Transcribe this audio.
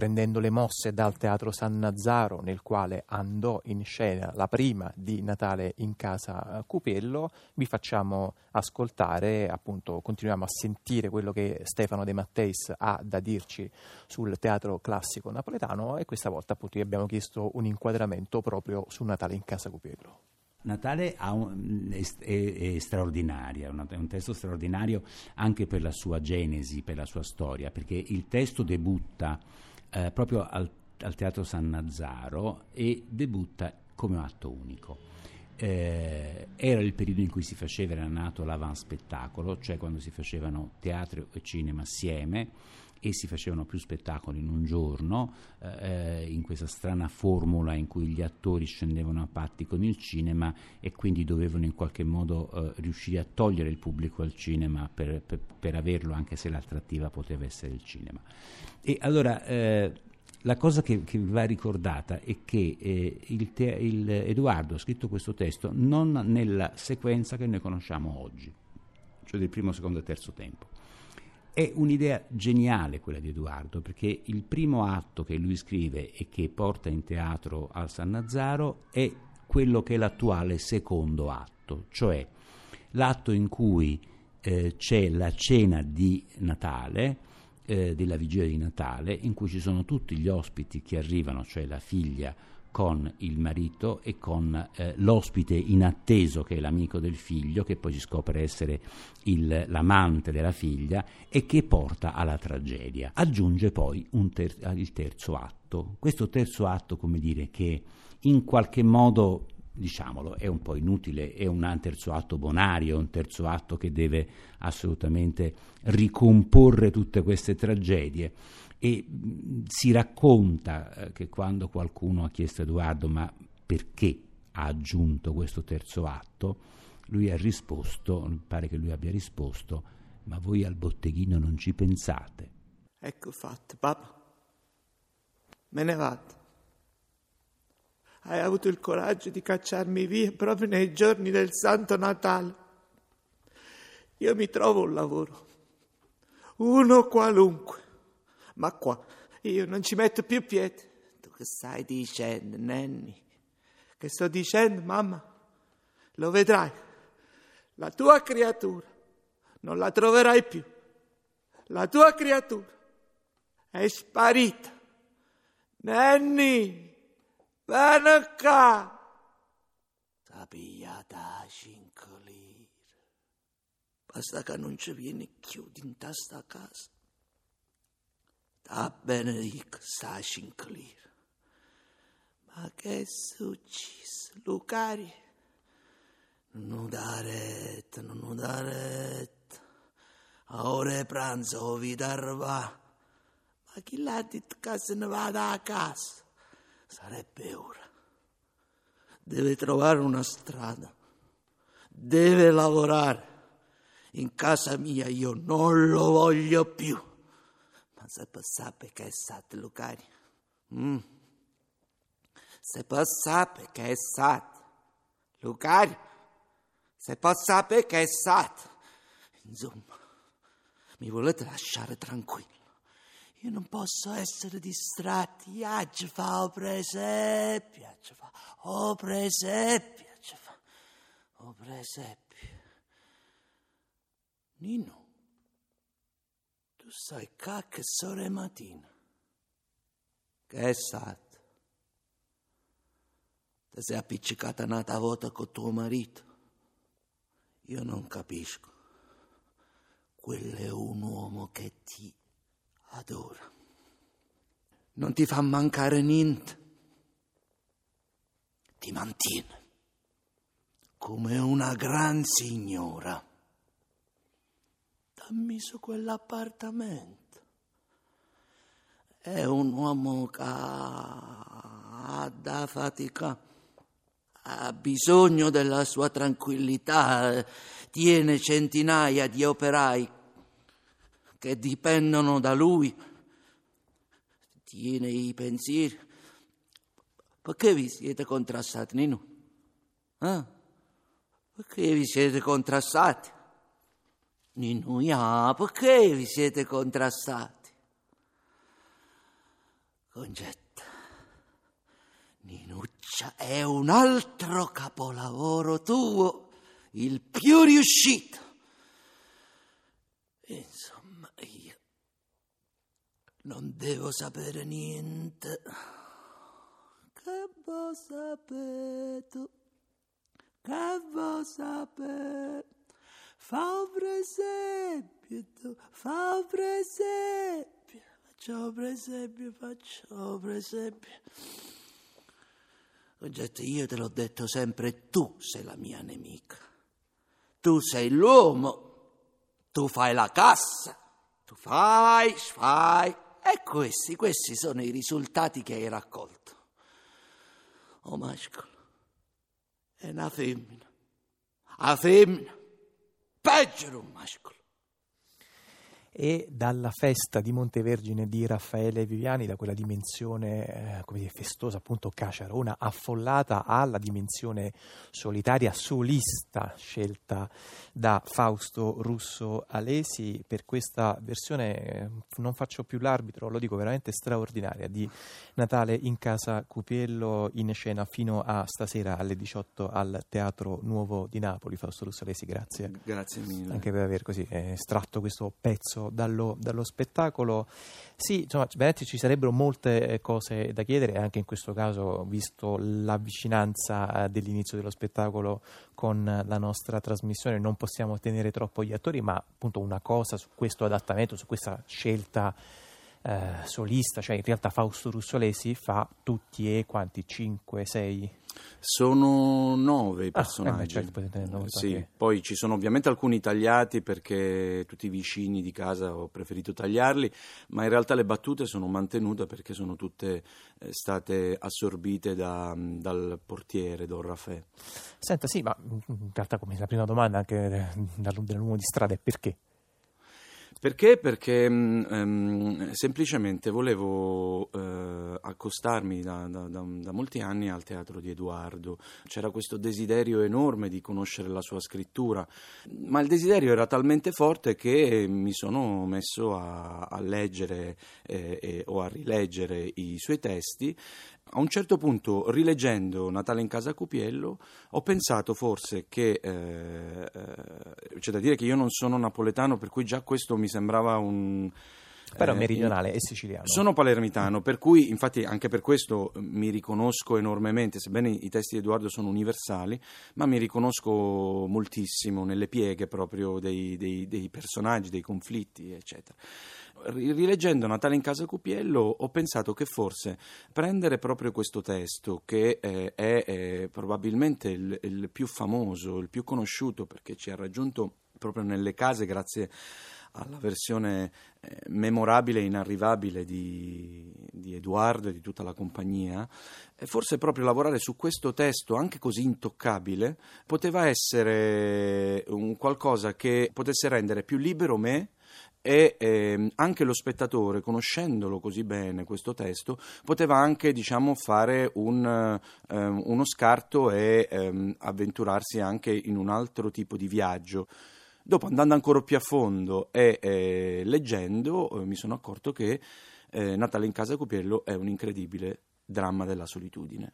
prendendo le mosse dal Teatro San Nazzaro, nel quale andò in scena la prima di Natale in casa Cupello, vi facciamo ascoltare, appunto, continuiamo a sentire quello che Stefano De Matteis ha da dirci sul teatro classico napoletano e questa volta appunto gli abbiamo chiesto un inquadramento proprio su Natale in casa Cupello. Natale un, è, è, è, straordinaria, è un testo straordinario anche per la sua genesi, per la sua storia, perché il testo debutta eh, proprio al, al, Teatro San Nazzaro e debutta come atto unico. Eh, era il periodo in cui si faceva, era nato l'avanspettacolo, cioè quando si facevano teatro e cinema assieme e si facevano più spettacoli in un giorno, eh, in questa strana formula in cui gli attori scendevano a patti con il cinema e quindi dovevano in qualche modo eh, riuscire a togliere il pubblico al cinema per, per, per, averlo anche se l'attrattiva poteva essere il cinema. E allora eh, la cosa che, che, va ricordata è che eh, il te- il Edoardo ha scritto questo testo non nella sequenza che noi conosciamo oggi, cioè del primo, secondo e terzo tempo. È un'idea geniale quella di Edoardo, perché il primo atto che lui scrive e che porta in teatro al San Nazzaro è quello che è l'attuale secondo atto, cioè l'atto in cui eh, c'è la cena di Natale, eh, della vigilia di Natale in cui ci sono tutti gli ospiti che arrivano, cioè la figlia con il marito e con eh, l'ospite inatteso che è l'amico del figlio, che poi si scopre essere il, l'amante della figlia e che porta alla tragedia. Aggiunge poi ter- il terzo atto. Questo terzo atto, come dire, che in qualche modo diciamolo, è un po' inutile, è un terzo atto bonario, un terzo atto che deve assolutamente ricomporre tutte queste tragedie. E si racconta eh, che quando qualcuno ha chiesto a Edoardo ma perché ha aggiunto questo terzo atto, lui ha risposto, pare che lui abbia risposto, ma voi al botteghino non ci pensate. Ecco fatto, papà. Me ne vado hai avuto il coraggio di cacciarmi via proprio nei giorni del Santo Natale. Io mi trovo un lavoro, uno qualunque, ma qua io non ci metto più piede. Tu che stai dicendo, Nanny? Che sto dicendo, mamma? Lo vedrai, la tua creatura non la troverai più. La tua creatura è sparita. Nanny! Vieni qua! T'ha pigliata a cinque lire. Basta che non ci vieni più in sta casa. T'ha benedico sta cinque lire. Ma che è successo, Lucari? Non dare non dare. A ora pranzo vi darva. Ma chi l'ha detto che se ne vada a casa? Sarebbe ora. Deve trovare una strada. Deve lavorare. In casa mia io non lo voglio più. Ma se sapere che è stato, Lucari. Mm. Se sapere che è stato. Lucari. Se sapere che è stato. Insomma, mi volete lasciare tranquillo. Io non posso essere distratti. Ci fa o presepio, ci fa o presepio, ci fa o presepio. Nino, tu sai che sore mattina. Che è stato? Ti sei appiccicata una volta con tuo marito? Io non capisco. Quello è un uomo che ti adora. Non ti fa mancare niente. Ti mantiene come una gran signora. Dammi su quell'appartamento. È un uomo che ha da fatica, ha bisogno della sua tranquillità, tiene centinaia di operai che dipendono da lui, tiene i pensieri. Perché vi siete contrastati, Nino? Eh? Perché vi siete contrastati? Nino, ah, perché vi siete contrastati? Concetta, Ninuccia è un altro capolavoro tuo, il più riuscito. Insomma, non devo sapere niente. Che vuoi sapere tu? Che vuoi sapere? Fa un presepio tu, fa un presepio. Faccio presepio, faccio presepio. Oggetto, io te l'ho detto sempre, tu sei la mia nemica. Tu sei l'uomo, tu fai la cassa, tu fai, fai. E questi, questi sono i risultati che hai raccolto. Oh mascolo, è una femmina. A femmina, peggio di un mascolo e dalla festa di Montevergine di Raffaele Viviani, da quella dimensione eh, come dire, festosa, appunto caciarona, affollata, alla dimensione solitaria, solista, scelta da Fausto Russo Alesi. Per questa versione eh, non faccio più l'arbitro, lo dico veramente straordinaria, di Natale in casa Cupiello in scena fino a stasera alle 18 al Teatro Nuovo di Napoli. Fausto Russo Alesi, grazie. Grazie mille. Anche per aver così eh, estratto questo pezzo dallo, dallo spettacolo. Sì, insomma, veramente ci sarebbero molte eh, cose da chiedere, anche in questo caso, visto la vicinanza eh, dell'inizio dello spettacolo con la nostra trasmissione, non possiamo tenere troppo gli attori, ma appunto una cosa su questo adattamento, su questa scelta eh, solista, cioè in realtà Fausto Russolesi fa tutti e quanti? 5, 6 sono nove i personaggi. Ah, eh certo, sì. Poi ci sono ovviamente alcuni tagliati perché tutti i vicini di casa ho preferito tagliarli, ma in realtà le battute sono mantenute perché sono tutte eh, state assorbite da, dal portiere Don Raffè. Senta, sì, ma in realtà come la prima domanda anche dall'uomo di strada è perché? Perché? Perché um, semplicemente volevo uh, accostarmi da, da, da, da, molti anni al teatro di Edoardo. C'era questo desiderio enorme di conoscere la sua scrittura, ma il desiderio era talmente forte che mi sono messo a, a leggere eh, eh, o a rileggere i suoi testi a un certo punto, rileggendo Natale in casa Cupiello, ho pensato forse che eh, eh, c'è da dire che io non sono napoletano, per cui già questo mi sembrava un. Però eh, meridionale e siciliano. Sono palermitano, per cui infatti anche per questo mi riconosco enormemente, sebbene i testi di Edoardo sono universali, ma mi riconosco moltissimo nelle pieghe proprio dei, dei, dei personaggi, dei conflitti, eccetera rileggendo Natale in casa Cupiello ho pensato che forse prendere proprio questo testo che eh, è eh, probabilmente il, il, più famoso, il più conosciuto perché ci ha raggiunto proprio nelle case grazie alla versione eh, memorabile e inarrivabile di, di, Edoardo e di tutta la compagnia, e forse proprio lavorare su questo testo anche così intoccabile poteva essere un qualcosa che potesse rendere più libero me e eh, anche lo spettatore, conoscendolo così bene questo testo, poteva anche diciamo, fare un, eh, uno scarto e eh, avventurarsi anche in un altro tipo di viaggio. Dopo, andando ancora più a fondo e eh, leggendo, eh, mi sono accorto che eh, Natale in casa Copiello è un incredibile dramma della solitudine.